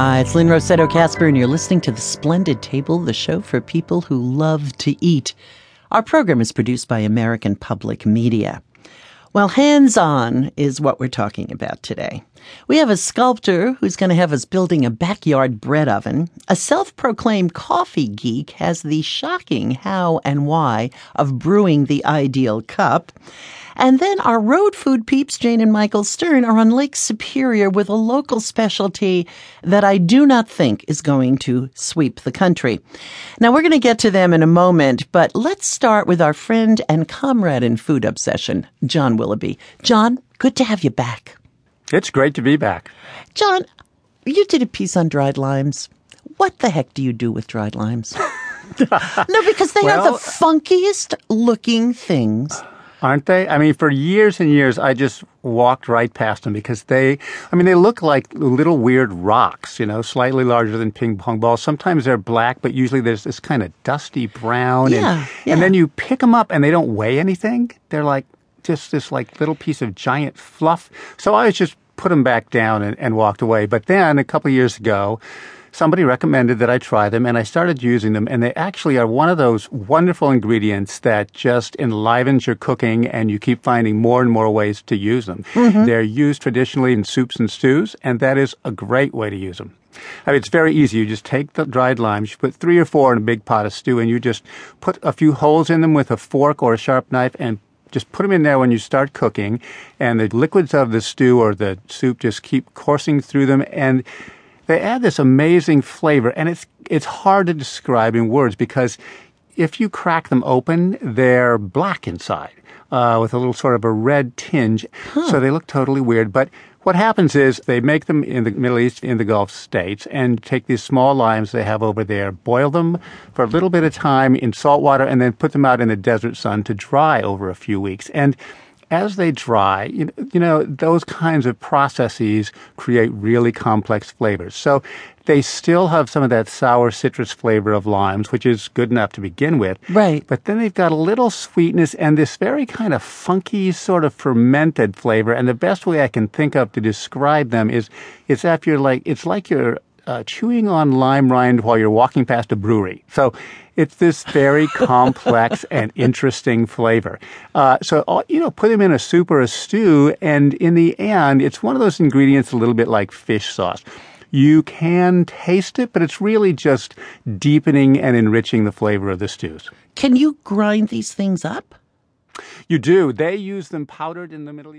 Hi, it's Lynne Rossetto Kasper, and you're listening to The Splendid Table, the show for people who love to eat. Our program is produced by American Public Media. Well, hands on is what we're talking about today. We have a sculptor who's going to have us building a backyard bread oven. A self proclaimed coffee geek has the shocking how and why of brewing the ideal cup. And then our road food peeps, Jane and Michael Stern, are on Lake Superior with a local specialty that I do not think is going to sweep the country. Now, we're going to get to them in a moment, but let's start with our friend and comrade in food obsession, John Willoughby. John, good to have you back. It's great to be back. John, you did a piece on dried limes. What the heck do you do with dried limes? no, because they Well- are the funkiest looking things. Aren't they? I mean, for years and years, I just walked right past them because they, I mean, they look like little weird rocks, you know, slightly larger than ping pong balls. Sometimes they're black, but usually there's this kind of dusty brown. Yeah, and, yeah. and then you pick them up and they don't weigh anything. They're like just this like little piece of giant fluff. So I was just put them back down and, and walked away. But then a couple of years ago, somebody recommended that I try them and I started using them and they actually are one of those wonderful ingredients that just enlivens your cooking and you keep finding more and more ways to use them. Mm-hmm. They're used traditionally in soups and stews and that is a great way to use them. I mean, it's very easy. You just take the dried limes, you put three or four in a big pot of stew and you just put a few holes in them with a fork or a sharp knife and just put them in there when you start cooking and the liquids of the stew or the soup just keep coursing through them and they add this amazing flavor and it's it's hard to describe in words because if you crack them open they're black inside uh, with a little sort of a red tinge so they look totally weird but what happens is they make them in the Middle East, in the Gulf states, and take these small limes they have over there, boil them for a little bit of time in salt water, and then put them out in the desert sun to dry over a few weeks. And as they dry, you know, you know, those kinds of processes create really complex flavors. So they still have some of that sour citrus flavor of limes, which is good enough to begin with. Right. But then they've got a little sweetness and this very kind of funky sort of fermented flavor. And the best way I can think of to describe them is it's after you're like, it's like you're uh, chewing on lime rind while you're walking past a brewery. So it's this very complex and interesting flavor. Uh, so, you know, put them in a soup or a stew, and in the end, it's one of those ingredients a little bit like fish sauce. You can taste it, but it's really just deepening and enriching the flavor of the stews. Can you grind these things up? You do. They use them powdered in the Middle East.